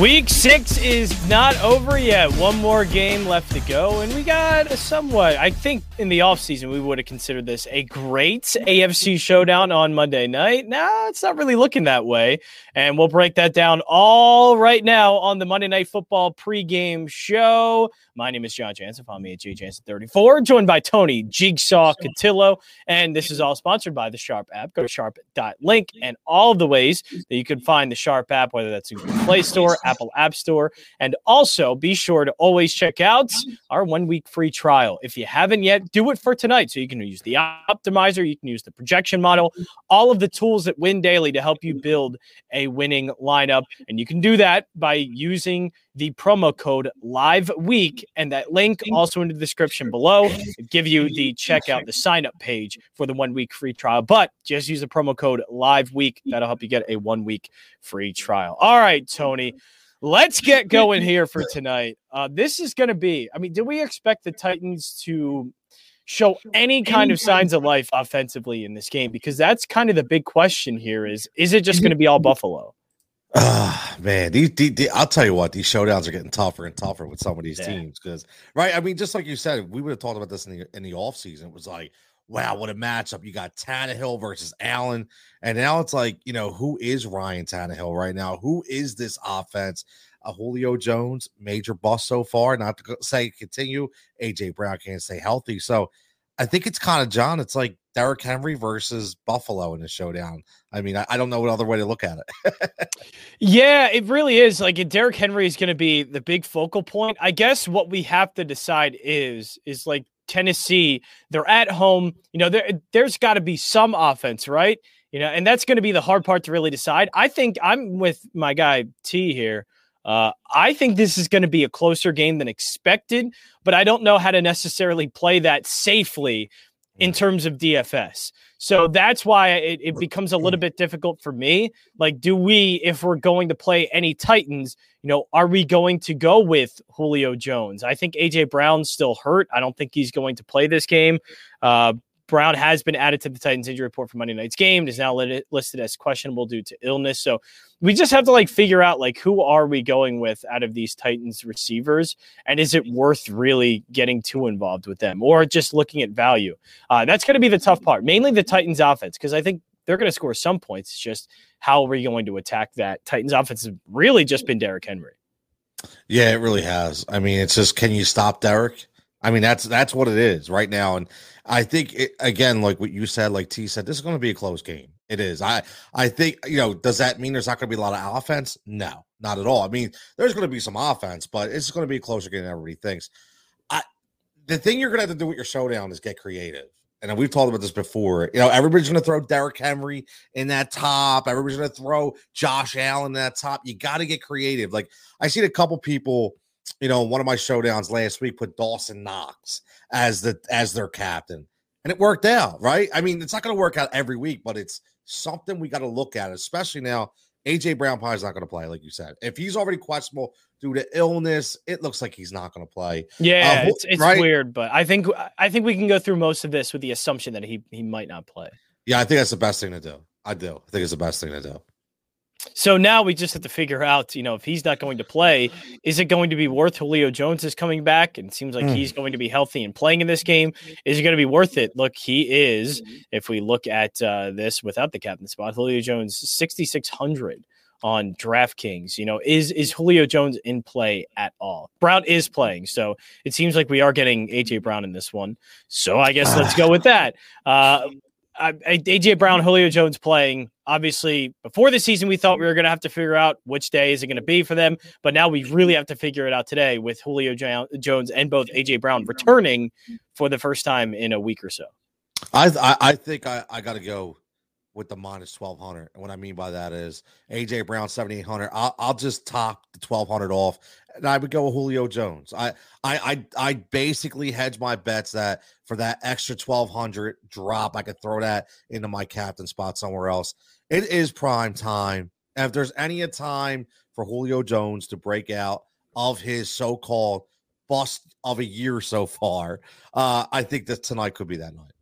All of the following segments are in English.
Week six is not over yet. One more game left to go. And we got a somewhat, I think in the offseason, we would have considered this a great AFC showdown on Monday night. Now it's not really looking that way. And we'll break that down all right now on the Monday Night Football pregame show. My name is John Jansen. Follow me at JJansen34, joined by Tony Jigsaw Cotillo. And this is all sponsored by the Sharp app. Go to sharp.link and all of the ways that you can find the Sharp app, whether that's in Google Play Store, Apple App Store. And also be sure to always check out our one week free trial. If you haven't yet, do it for tonight. So you can use the optimizer, you can use the projection model, all of the tools that win daily to help you build a winning lineup. And you can do that by using the promo code live week and that link also in the description below give you the checkout the sign up page for the one week free trial but just use the promo code live week that'll help you get a one week free trial all right tony let's get going here for tonight uh, this is going to be i mean do we expect the titans to show any kind of signs of life offensively in this game because that's kind of the big question here is is it just going to be all buffalo Ah, man, these, these, these, I'll tell you what, these showdowns are getting tougher and tougher with some of these yeah. teams because, right? I mean, just like you said, we would have talked about this in the in the off season. It was like, wow, what a matchup! You got Tannehill versus Allen, and now it's like, you know, who is Ryan Tannehill right now? Who is this offense? A Julio Jones, major bust so far. Not to say continue. AJ Brown can't stay healthy, so I think it's kind of John. It's like Derrick Henry versus Buffalo in a showdown. I mean, I, I, don't know what other way to look at it. yeah, it really is. Like Derrick Henry is going to be the big focal point. I guess what we have to decide is is like Tennessee. They're at home. You know, there there's got to be some offense, right? You know, and that's going to be the hard part to really decide. I think I'm with my guy T here. Uh, I think this is going to be a closer game than expected, but I don't know how to necessarily play that safely in terms of DFS. So that's why it, it, becomes a little bit difficult for me. Like, do we, if we're going to play any Titans, you know, are we going to go with Julio Jones? I think AJ Brown's still hurt. I don't think he's going to play this game. Uh, Brown has been added to the Titans injury report for Monday night's game. Is now listed as questionable due to illness. So we just have to like figure out like who are we going with out of these Titans receivers, and is it worth really getting too involved with them, or just looking at value? Uh, that's going to be the tough part, mainly the Titans offense, because I think they're going to score some points. It's just how are we going to attack that Titans offense? Has really just been Derrick Henry. Yeah, it really has. I mean, it's just can you stop Derrick? I mean, that's that's what it is right now, and I think it, again, like what you said, like T said, this is going to be a close game. It is. I I think you know. Does that mean there's not going to be a lot of offense? No, not at all. I mean, there's going to be some offense, but it's going to be a closer game than everybody thinks. I the thing you're going to have to do with your showdown is get creative. And we've talked about this before. You know, everybody's going to throw Derrick Henry in that top. Everybody's going to throw Josh Allen in that top. You got to get creative. Like I seen a couple people you know, one of my showdowns last week put Dawson Knox as the as their captain, and it worked out, right? I mean, it's not going to work out every week, but it's something we got to look at, especially now. AJ Brown probably is not going to play, like you said. If he's already questionable due to illness, it looks like he's not going to play. Yeah, uh, it's, it's right? weird, but I think I think we can go through most of this with the assumption that he he might not play. Yeah, I think that's the best thing to do. I do. I think it's the best thing to do. So now we just have to figure out, you know, if he's not going to play, is it going to be worth Julio Jones is coming back? And it seems like mm. he's going to be healthy and playing in this game. Is it going to be worth it? Look, he is. If we look at uh, this without the captain spot, Julio Jones sixty six hundred on DraftKings. You know, is is Julio Jones in play at all? Brown is playing, so it seems like we are getting AJ Brown in this one. So I guess let's go with that. Uh, AJ Brown, Julio Jones playing. Obviously, before the season, we thought we were going to have to figure out which day is it going to be for them. But now we really have to figure it out today with Julio Jones and both AJ Brown returning for the first time in a week or so. I I, I think I, I got to go with the minus 1200 and what i mean by that is aj brown 7800 I'll, I'll just top the 1200 off and i would go julio jones I, I i i basically hedge my bets that for that extra 1200 drop i could throw that into my captain spot somewhere else it is prime time and if there's any a time for julio jones to break out of his so-called bust of a year so far uh i think that tonight could be that night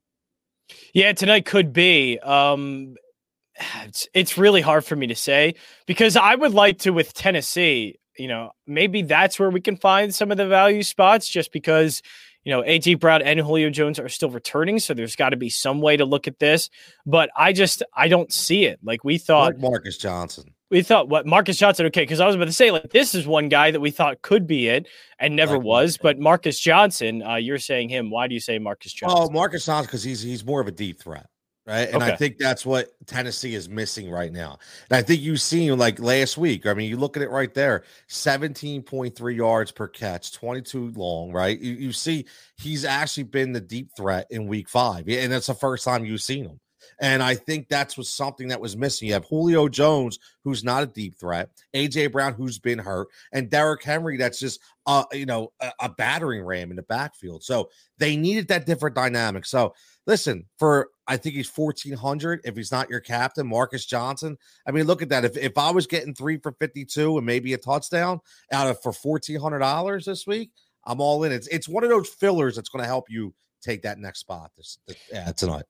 yeah, tonight could be. Um, it's it's really hard for me to say because I would like to with Tennessee. You know, maybe that's where we can find some of the value spots just because, you know, AJ Brown and Julio Jones are still returning. So there's got to be some way to look at this. But I just, I don't see it. Like we thought like Marcus Johnson. We thought what Marcus Johnson, okay, because I was about to say, like, this is one guy that we thought could be it and never like was. But Marcus Johnson, uh, you're saying him. Why do you say Marcus oh, Johnson? Oh, Marcus Johnson, because he's he's more of a deep threat right? And okay. I think that's what Tennessee is missing right now. And I think you've seen like last week. I mean, you look at it right there 17.3 yards per catch, 22 long, right? You, you see he's actually been the deep threat in week five. And that's the first time you've seen him. And I think that's was something that was missing. You have Julio Jones, who's not a deep threat, AJ Brown, who's been hurt, and Derrick Henry, that's just uh, you know, a, a battering ram in the backfield. So they needed that different dynamic. So listen, for I think he's 1400 if he's not your captain, Marcus Johnson. I mean, look at that. If if I was getting three for 52 and maybe a touchdown out of for $1400 this week, I'm all in. It's it's one of those fillers that's going to help you take that next spot this, this yeah, tonight.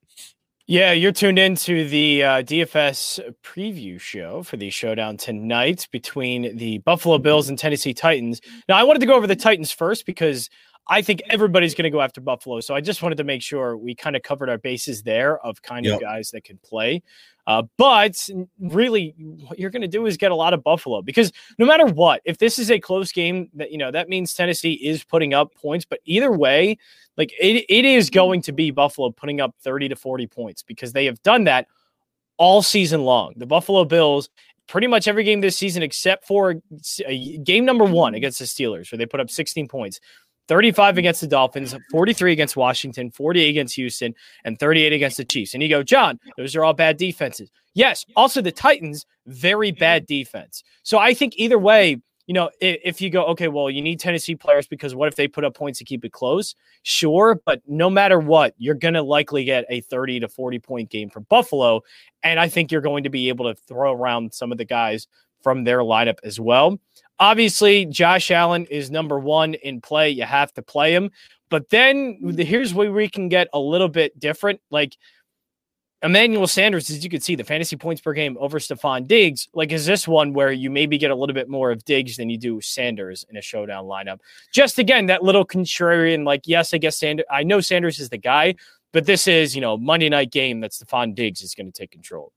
Yeah, you're tuned into the uh, DFS preview show for the showdown tonight between the Buffalo Bills and Tennessee Titans. Now, I wanted to go over the Titans first because I think everybody's going to go after Buffalo. So I just wanted to make sure we kind of covered our bases there of kind yep. of guys that can play. Uh, but really, what you're going to do is get a lot of Buffalo because no matter what, if this is a close game, that you know that means Tennessee is putting up points. But either way, like it, it is going to be Buffalo putting up 30 to 40 points because they have done that all season long. The Buffalo Bills pretty much every game this season except for uh, game number one against the Steelers, where they put up 16 points. 35 against the Dolphins, 43 against Washington, 48 against Houston, and 38 against the Chiefs. And you go, John, those are all bad defenses. Yes. Also, the Titans, very bad defense. So I think either way, you know, if, if, you go, okay, well, you need Tennessee players because what if they put up points to keep it close? Sure. But no matter what, you're going to likely get a 30 to 40 point game from Buffalo. And I think you're going to be able to throw around some of the guys from their lineup as well. Obviously, Josh Allen is number one in play. You have to play him. But then mm. here's where we can get a little bit different. Like Emmanuel Sanders, as you can see, the fantasy points per game over Stefon Diggs. Like, is this one where you maybe get a little bit more of Diggs than you do Sanders in a showdown lineup? Just again, that little contrarian, like, yes, I guess Sanders, I know Sanders is the guy, but this is, you know, Monday night game that Stefon Diggs is going to take control.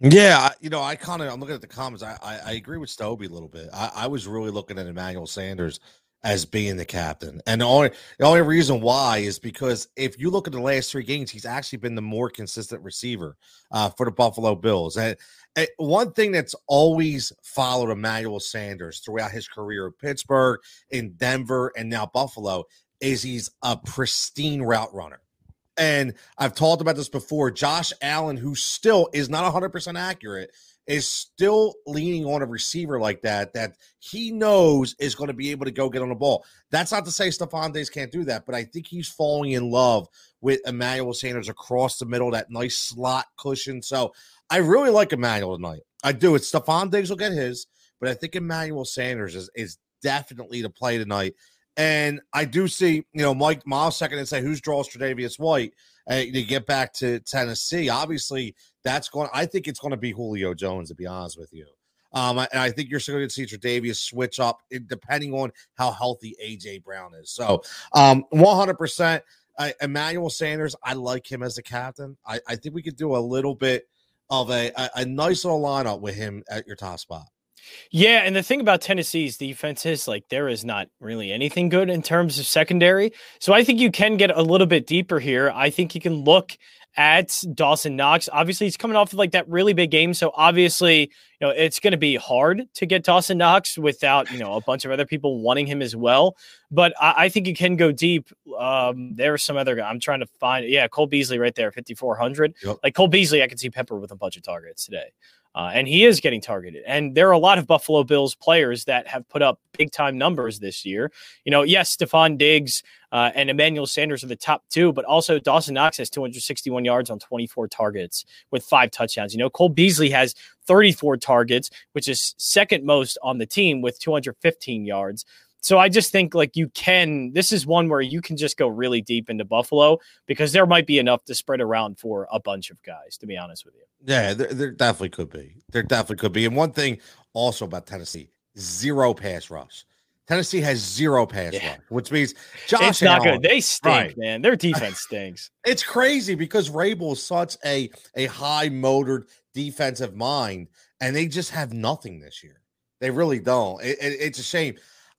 Yeah, you know, I kind of I'm looking at the comments. I, I, I agree with Stobie a little bit. I, I was really looking at Emmanuel Sanders as being the captain, and the only the only reason why is because if you look at the last three games, he's actually been the more consistent receiver uh, for the Buffalo Bills. And, and one thing that's always followed Emmanuel Sanders throughout his career in Pittsburgh, in Denver, and now Buffalo is he's a pristine route runner. And I've talked about this before. Josh Allen, who still is not 100% accurate, is still leaning on a receiver like that, that he knows is going to be able to go get on the ball. That's not to say Stefon Diggs can't do that, but I think he's falling in love with Emmanuel Sanders across the middle, that nice slot cushion. So I really like Emmanuel tonight. I do. It's Stefon Diggs will get his, but I think Emmanuel Sanders is, is definitely the play tonight. And I do see, you know, Mike Miles second and say who's draws Tre'Davious White uh, to get back to Tennessee. Obviously, that's going. I think it's going to be Julio Jones. To be honest with you, um, and I think you're still going to see Tre'Davious switch up depending on how healthy AJ Brown is. So, um, 100. percent Emmanuel Sanders, I like him as a captain. I, I think we could do a little bit of a, a, a nice little lineup with him at your top spot. Yeah, and the thing about Tennessee's defense is like there is not really anything good in terms of secondary. So I think you can get a little bit deeper here. I think you can look at Dawson Knox. Obviously, he's coming off of like that really big game. So obviously, you know, it's going to be hard to get Dawson Knox without, you know, a bunch of other people wanting him as well. But I, I think you can go deep. Um, there are some other guy. I'm trying to find. Yeah, Cole Beasley right there, 5,400. Yep. Like Cole Beasley, I can see Pepper with a bunch of targets today. Uh, and he is getting targeted. And there are a lot of Buffalo Bills players that have put up big time numbers this year. You know, yes, Stefon Diggs uh, and Emmanuel Sanders are the top two, but also Dawson Knox has 261 yards on 24 targets with five touchdowns. You know, Cole Beasley has 34 targets, which is second most on the team with 215 yards. So I just think like you can. This is one where you can just go really deep into Buffalo because there might be enough to spread around for a bunch of guys. To be honest with you. Yeah, there, there definitely could be. There definitely could be. And one thing also about Tennessee, zero pass rush. Tennessee has zero pass yeah. rush, which means Josh it's not Allen, good. They stink, right. man. Their defense stinks. it's crazy because Vrabel is such a a high motored defensive mind, and they just have nothing this year. They really don't. It, it, it's a shame.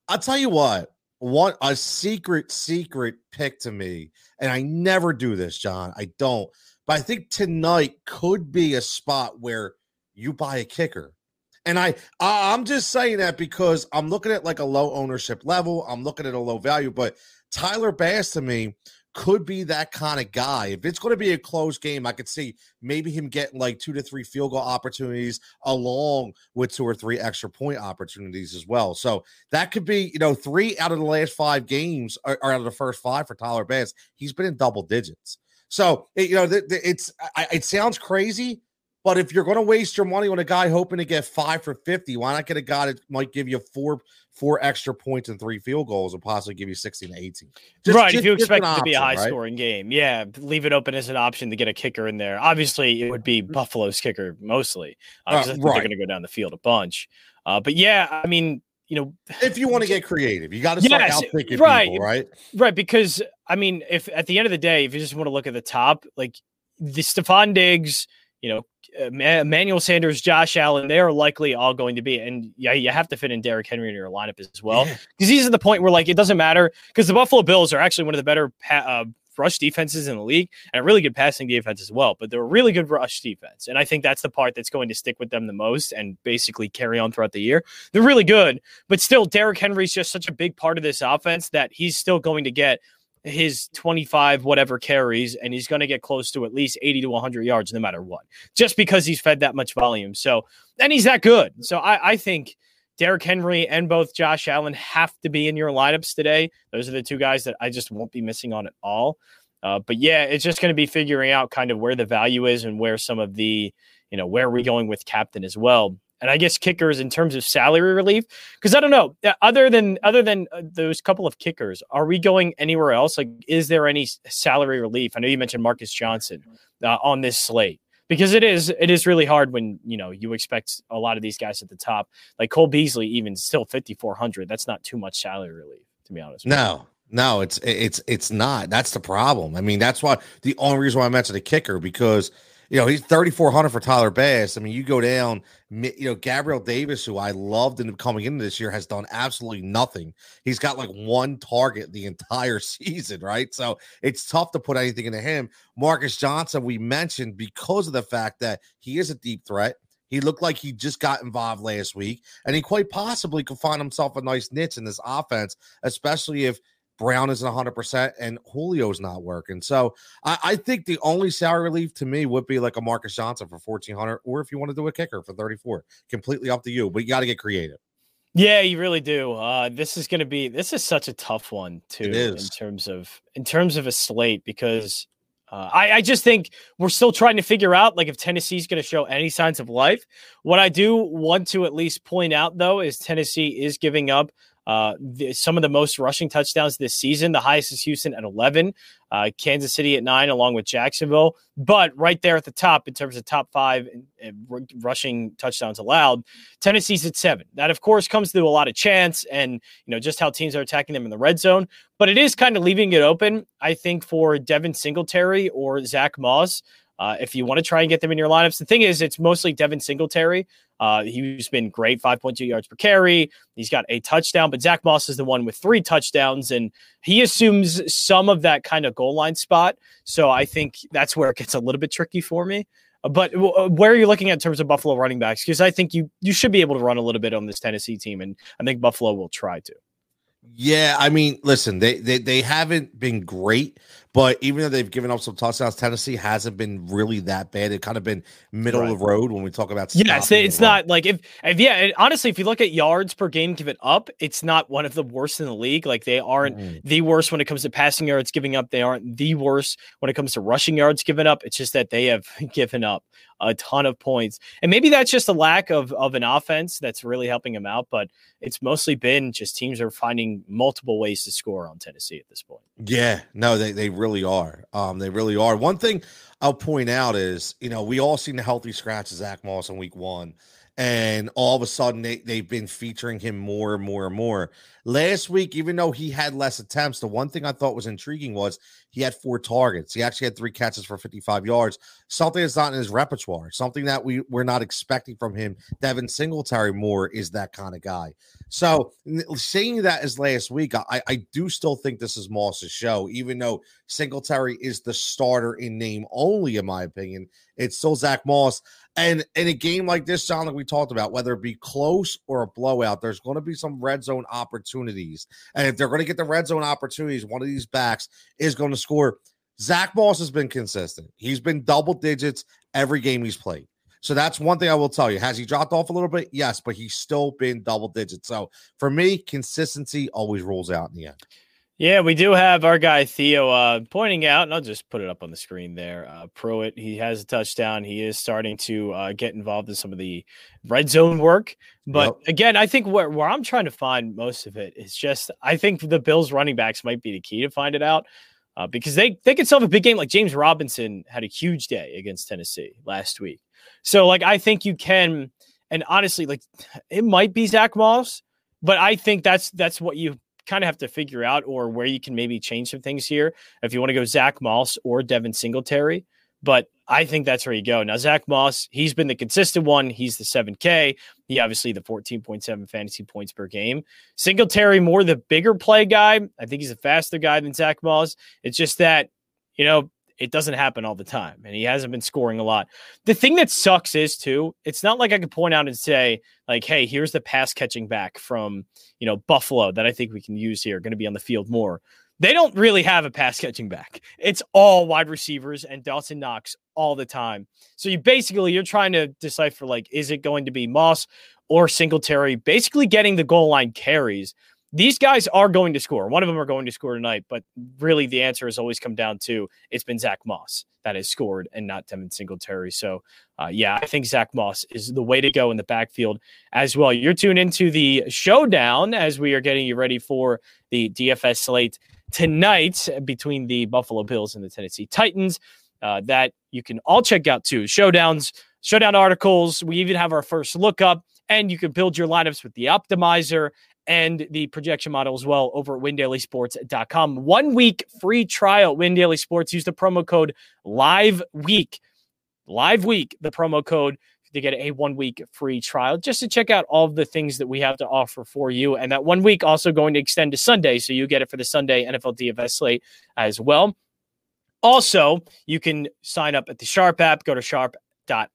I'll tell you what. what a secret secret pick to me, and I never do this, John. I don't, but I think tonight could be a spot where you buy a kicker and I, I I'm just saying that because I'm looking at like a low ownership level. I'm looking at a low value, but Tyler Bass to me could be that kind of guy. If it's going to be a close game, I could see maybe him getting like two to three field goal opportunities along with two or three extra point opportunities as well. So that could be, you know, three out of the last five games or, or out of the first five for Tyler Bass. He's been in double digits. So, it, you know, it's, it sounds crazy, but if you're going to waste your money on a guy hoping to get five for 50, why not get a guy that might give you four four extra points and three field goals and possibly give you 16 to 18? Just, right. Just, if you expect it to be a high right? scoring game, yeah, leave it open as an option to get a kicker in there. Obviously, it would be mm-hmm. Buffalo's kicker mostly. Uh, uh, right. They're going to go down the field a bunch. Uh, but yeah, I mean, you know, if you want to get creative, you got to start yes, out right, people, right? Right. Because I mean, if at the end of the day, if you just want to look at the top, like the Stefon Diggs, you know, Emmanuel Sanders, Josh Allen, they are likely all going to be. And yeah, you have to fit in Derrick Henry in your lineup as well. Because yeah. these are the point where, like, it doesn't matter because the Buffalo Bills are actually one of the better uh, rush defenses in the league and a really good passing defense as well. But they're a really good rush defense. And I think that's the part that's going to stick with them the most and basically carry on throughout the year. They're really good. But still, Derrick Henry's just such a big part of this offense that he's still going to get his 25 whatever carries and he's going to get close to at least 80 to 100 yards no matter what just because he's fed that much volume so and he's that good so i, I think Derrick Henry and both Josh Allen have to be in your lineups today. Those are the two guys that I just won't be missing on at all. Uh, but yeah, it's just going to be figuring out kind of where the value is and where some of the, you know, where are we going with captain as well and I guess kickers in terms of salary relief. Because I don't know, other than other than uh, those couple of kickers, are we going anywhere else? Like, is there any salary relief? I know you mentioned Marcus Johnson uh, on this slate because it is it is really hard when you know you expect a lot of these guys at the top, like Cole Beasley, even still fifty four hundred. That's not too much salary relief, to be honest. No. No, it's it's it's not. That's the problem. I mean, that's why the only reason why I mentioned a kicker because you know, he's 3,400 for Tyler Bass. I mean, you go down, you know, Gabriel Davis, who I loved in coming into this year, has done absolutely nothing. He's got like one target the entire season, right? So it's tough to put anything into him. Marcus Johnson, we mentioned because of the fact that he is a deep threat. He looked like he just got involved last week, and he quite possibly could find himself a nice niche in this offense, especially if Brown isn't 100% and Julio's not working. So I, I, think the only salary relief to me would be like a Marcus Johnson for 1400 or if you want to do a kicker for 34. Completely up to you, but you got to get creative. Yeah, you really do. Uh, this is going to be this is such a tough one too in terms of in terms of a slate because uh, I, I just think we're still trying to figure out like if Tennessee's going to show any signs of life. What I do want to at least point out though is Tennessee is giving up uh, the, some of the most rushing touchdowns this season. The highest is Houston at 11, uh, Kansas City at nine, along with Jacksonville. But right there at the top, in terms of top five rushing touchdowns allowed, Tennessee's at seven. That, of course, comes through a lot of chance and you know just how teams are attacking them in the red zone. But it is kind of leaving it open, I think, for Devin Singletary or Zach Moss. Uh, if you want to try and get them in your lineups, the thing is, it's mostly Devin Singletary. Uh, he's been great, 5.2 yards per carry. He's got a touchdown, but Zach Moss is the one with three touchdowns, and he assumes some of that kind of goal line spot. So I think that's where it gets a little bit tricky for me. But uh, where are you looking at in terms of Buffalo running backs? Because I think you you should be able to run a little bit on this Tennessee team, and I think Buffalo will try to. Yeah, I mean, listen, they they they haven't been great, but even though they've given up some touchdowns, Tennessee hasn't been really that bad. It kind of been middle right. of the road when we talk about. Yeah, it's, it's not like if, if yeah, honestly, if you look at yards per game given up, it's not one of the worst in the league. Like they aren't mm-hmm. the worst when it comes to passing yards giving up. They aren't the worst when it comes to rushing yards given up. It's just that they have given up a ton of points. And maybe that's just a lack of, of an offense that's really helping him out, but it's mostly been just teams are finding multiple ways to score on Tennessee at this point. Yeah, no, they, they really are. Um, they really are. One thing I'll point out is, you know, we all seen the healthy scratch of Zach Moss in week one. and all of a sudden they, they've been featuring him more and more and more. Last week, even though he had less attempts, the one thing I thought was intriguing was he had four targets. He actually had three catches for 55 yards, something that's not in his repertoire, something that we, we're not expecting from him. Devin Singletary more is that kind of guy. So seeing that as last week, I, I do still think this is Moss's show, even though Singletary is the starter in name only, in my opinion. It's still Zach Moss. And in a game like this, John, like we talked about, whether it be close or a blowout, there's going to be some red zone opportunities. And if they're going to get the red zone opportunities, one of these backs is going to score. Zach Moss has been consistent. He's been double digits every game he's played. So that's one thing I will tell you. Has he dropped off a little bit? Yes, but he's still been double digits. So for me, consistency always rolls out in the end. Yeah, we do have our guy Theo uh, pointing out, and I'll just put it up on the screen there. Uh, Pruitt, he has a touchdown. He is starting to uh, get involved in some of the red zone work. But yep. again, I think where, where I'm trying to find most of it is just I think the Bills running backs might be the key to find it out uh, because they they could solve a big game. Like James Robinson had a huge day against Tennessee last week. So like I think you can, and honestly, like it might be Zach Moss, but I think that's that's what you kind of have to figure out or where you can maybe change some things here. If you want to go Zach Moss or Devin Singletary, but I think that's where you go. Now, Zach Moss, he's been the consistent one. He's the 7K. He obviously the 14.7 fantasy points per game. Singletary, more the bigger play guy. I think he's a faster guy than Zach Moss. It's just that, you know, it doesn't happen all the time, and he hasn't been scoring a lot. The thing that sucks is too, it's not like I could point out and say like, "Hey, here's the pass catching back from you know Buffalo that I think we can use here, going to be on the field more." They don't really have a pass catching back. It's all wide receivers and Dawson Knox all the time. So you basically you're trying to decipher like, is it going to be Moss or Singletary? Basically, getting the goal line carries these guys are going to score. One of them are going to score tonight, but really the answer has always come down to it's been Zach Moss that has scored and not Devin Singletary. So, uh, yeah, I think Zach Moss is the way to go in the backfield as well. You're tuned into the showdown as we are getting you ready for the DFS slate tonight between the Buffalo Bills and the Tennessee Titans. Uh, that you can all check out too. Showdowns, showdown articles. We even have our first look up, and you can build your lineups with the optimizer and the projection model as well over at windailysports.com. One week free trial, Win Daily Sports. Use the promo code Live Week. Live Week, the promo code to get a one week free trial just to check out all of the things that we have to offer for you. And that one week also going to extend to Sunday. So you get it for the Sunday NFL DFS slate as well. Also, you can sign up at the Sharp app. Go to Sharp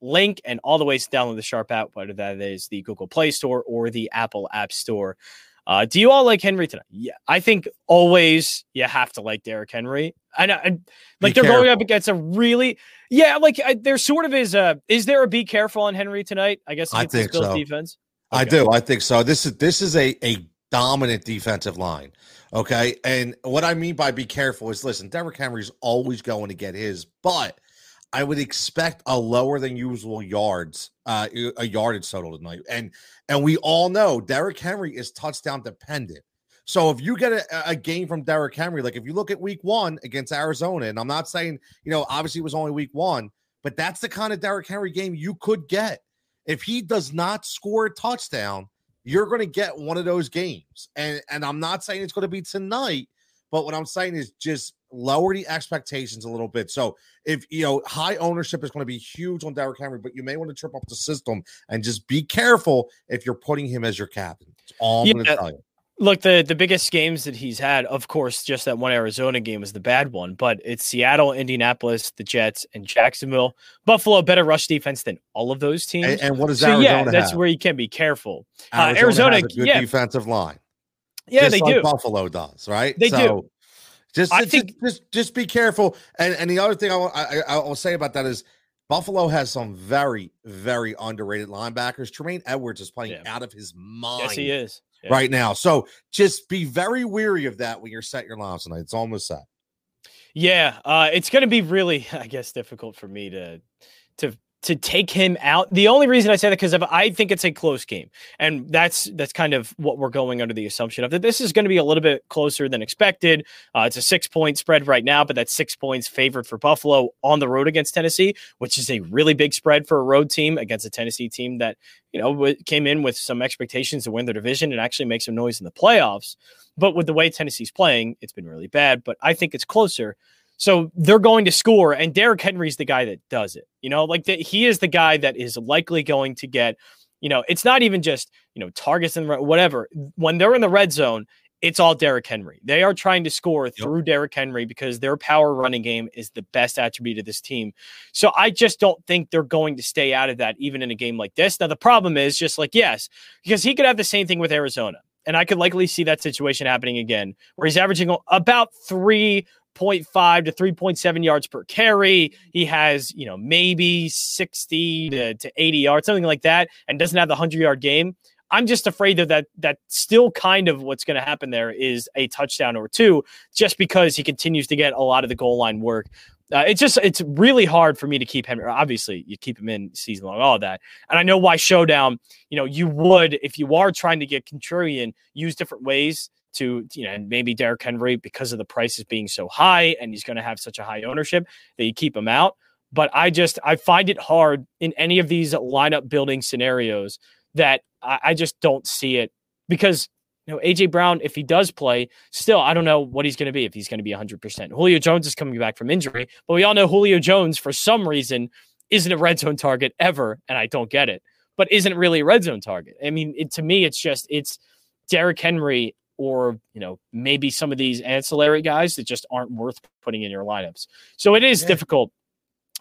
link and all the ways to download the Sharp app, whether that is the Google Play Store or the Apple App Store. Uh, do you all like Henry tonight? Yeah, I think always you have to like Derrick Henry. I know, and, like be they're careful. going up against a really, yeah, like I, there sort of is a. Is there a be careful on Henry tonight? I guess I think so. Defense. Okay. I do. I think so. This is this is a a dominant defensive line. Okay, and what I mean by be careful is listen, Derrick Henry's always going to get his, but I would expect a lower than usual yards, uh, a yardage total tonight. And and we all know Derrick Henry is touchdown dependent. So if you get a, a, game from Derrick Henry, like if you look at week one against Arizona, and I'm not saying, you know, obviously it was only week one, but that's the kind of Derrick Henry game you could get. If he does not score a touchdown, you're going to get one of those games. And and I'm not saying it's going to be tonight, but what I'm saying is just lower the expectations a little bit. So if you know high ownership is going to be huge on Derrick Henry, but you may want to trip up the system and just be careful if you're putting him as your captain. That's all I'm yeah. going to tell you. Look, the the biggest games that he's had, of course, just that one Arizona game was the bad one, but it's Seattle, Indianapolis, the Jets, and Jacksonville. Buffalo better rush defense than all of those teams. And, and what does so, Arizona yeah, that's have? where you can be careful. Arizona, uh, Arizona good yeah. defensive line. Yeah, just they like do. Buffalo does, right? They so, do. Just, I just, think just, just be careful. And and the other thing I, I I will say about that is Buffalo has some very very underrated linebackers. Tremaine Edmunds is playing yeah. out of his mind. Yes, he is yeah. right now. So just be very weary of that when you're set your lines tonight. It's almost set. Yeah, uh, it's going to be really, I guess, difficult for me to to to take him out. The only reason I say that because I think it's a close game, and that's that's kind of what we're going under the assumption of that this is going to be a little bit closer than expected. Uh, it's a six point spread right now, but that's six points favored for Buffalo on the road against Tennessee, which is a really big spread for a road team against a Tennessee team that you know came in with some expectations to win their division and actually make some noise in the playoffs. But with the way Tennessee's playing, it's been really bad. But I think it's closer. So they're going to score, and Derrick Henry's the guy that does it. You know, like the, he is the guy that is likely going to get. You know, it's not even just you know targets and whatever. When they're in the red zone, it's all Derrick Henry. They are trying to score yep. through Derrick Henry because their power running game is the best attribute of this team. So I just don't think they're going to stay out of that even in a game like this. Now the problem is just like yes, because he could have the same thing with Arizona. And I could likely see that situation happening again, where he's averaging about three 0.5 to 3.7 yards per carry. He has, you know, maybe 60 to, to 80 yards, something like that, and doesn't have the 100 yard game. I'm just afraid that that that still kind of what's going to happen there is a touchdown or two, just because he continues to get a lot of the goal line work. Uh, it's just it's really hard for me to keep him. Obviously, you keep him in season long, all that, and I know why showdown. You know, you would if you are trying to get contrarian, use different ways to you know, and maybe Derrick Henry because of the prices being so high, and he's going to have such a high ownership that you keep him out. But I just I find it hard in any of these lineup building scenarios that I, I just don't see it because you know, AJ Brown, if he does play, still, I don't know what he's going to be if he's going to be 100%. Julio Jones is coming back from injury, but we all know Julio Jones, for some reason, isn't a red zone target ever, and I don't get it, but isn't really a red zone target. I mean, it, to me, it's just, it's Derrick Henry or you know maybe some of these ancillary guys that just aren't worth putting in your lineups. So it is yeah. difficult.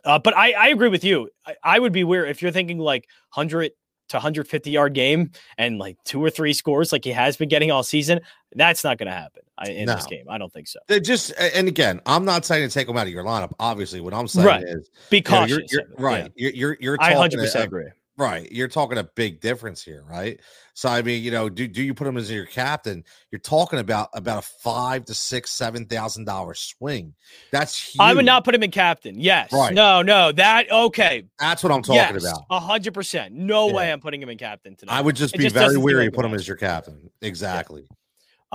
Uh, but I, I agree with you. I, I, would be weird if you're thinking like 100 to 150 yard game and like two or three scores like he has been getting all season. That's not going to happen in no. this game. I don't think so. They just and again, I'm not saying to take him out of your lineup. Obviously, what I'm saying right. is be cautious. You know, you're, you're, right. Yeah. You're you're, you're I 100 percent agree. Right. You're talking a big difference here, right? So I mean, you know, do, do you put him as your captain? You're talking about about a five to six, seven thousand dollar swing. That's huge. I would not put him in captain. Yes. Right. No, no. That okay. That's what I'm talking yes, about. A hundred percent. No yeah. way I'm putting him in captain tonight. I would just it be just very weary to put him as your captain. Exactly. Yeah.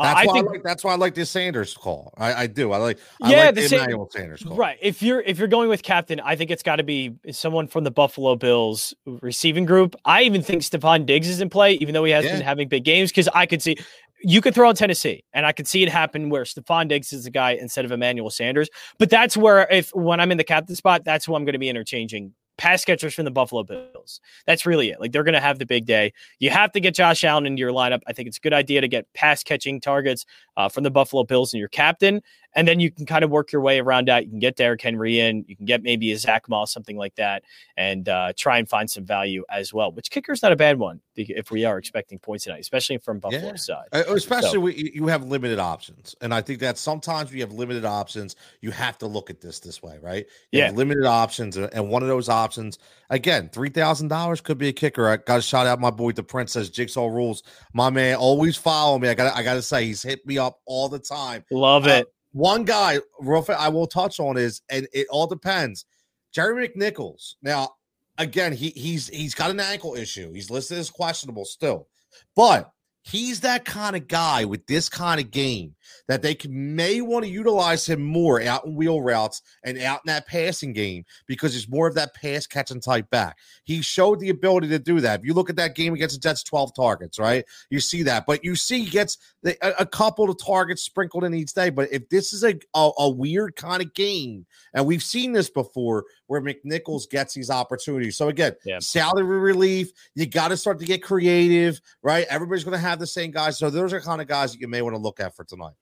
That's uh, why I, think, I like, that's why I like the Sanders call. I, I do. I like I yeah, like the, the Emmanuel Sanders call. Right. If you're if you're going with captain, I think it's got to be someone from the Buffalo Bills receiving group. I even think Stefon Diggs is in play, even though he has yeah. been having big games, because I could see you could throw on Tennessee, and I could see it happen where Stefon Diggs is the guy instead of Emmanuel Sanders. But that's where if when I'm in the captain spot, that's who I'm going to be interchanging pass catchers from the Buffalo Bills. That's really it. Like they're going to have the big day. You have to get Josh Allen into your lineup. I think it's a good idea to get pass catching targets uh, from the Buffalo Bills and your captain. And then you can kind of work your way around that. You can get Derrick Henry in. You can get maybe a Zach Moss, something like that, and uh, try and find some value as well. Which kicker is not a bad one if we are expecting points tonight, especially from Buffalo's yeah. side. Uh, especially so, we, you have limited options, and I think that sometimes we have limited options. You have to look at this this way, right? You yeah, limited options, and one of those options again, three thousand dollars could be a kicker. I got to shout out my boy, the Princess Jigsaw Rules. My man, always follow me. I got I got to say, he's hit me up all the time. Love uh, it. One guy, real fast, I will touch on is, and it all depends. Jerry McNichols. Now, again, he he's he's got an ankle issue. He's listed as questionable still, but he's that kind of guy with this kind of game that they can, may want to utilize him more out in wheel routes and out in that passing game because he's more of that pass catching type back. He showed the ability to do that. If you look at that game against the Jets, 12 targets, right? You see that, but you see he gets the, a, a, couple of targets sprinkled in each day. But if this is a, a, a weird kind of game, and we've seen this before where McNichols gets these opportunities. So again, yeah. salary relief, you got to start to get creative, right? Everybody's going to have the same guys. So those are kind of guys that you may want to look at for tonight.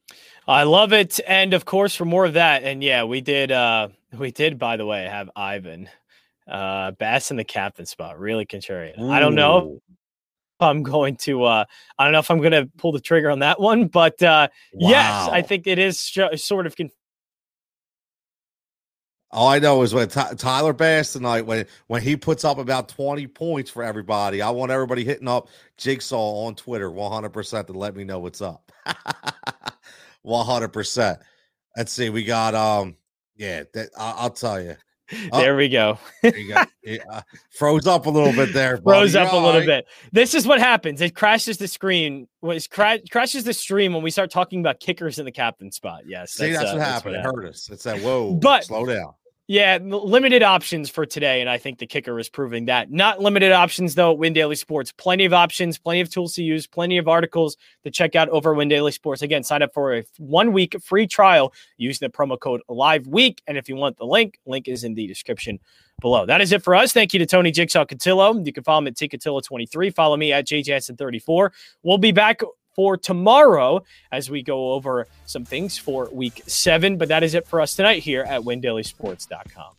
I love it. And of course, for more of that, and yeah, we did uh we did, by the way, have Ivan uh Bass in the captain spot, really contrarian. Ooh. I don't know I'm going to uh I don't know if I'm going to pull the trigger on that one, but uh wow. yes, I think it is sh- sort of conf- all I know is when T- Tyler Bass tonight, when when he puts up about 20 points for everybody, I want everybody hitting up Jigsaw on Twitter 100% to let me know what's up. 100%. Let's see. We got, um, yeah, that, I, will tell you. Oh, there we go. there you go. It, uh, froze up a little bit there. Froze up a little right. bit. This is what happens. It crashes the screen. It cra- crashes the stream when we start talking about kickers in the captain spot. Yes. See, that's, that's, uh, what, happened. That's what happened. It hurt us. It's that whoa. But slow down. Yeah, limited options for today, and I think the kicker is proving that. Not limited options though. Win Daily Sports, plenty of options, plenty of tools to use, plenty of articles to check out over Win Daily Sports. Again, sign up for a one week free trial using the promo code Live Week, and if you want the link, link is in the description below. That is it for us. Thank you to Tony Jigsaw Cotillo. You can follow him at T Cotillo 23 Follow me at JJSN34. We'll be back for tomorrow as we go over some things for week seven. But that is it for us tonight here at WinDailySports.com.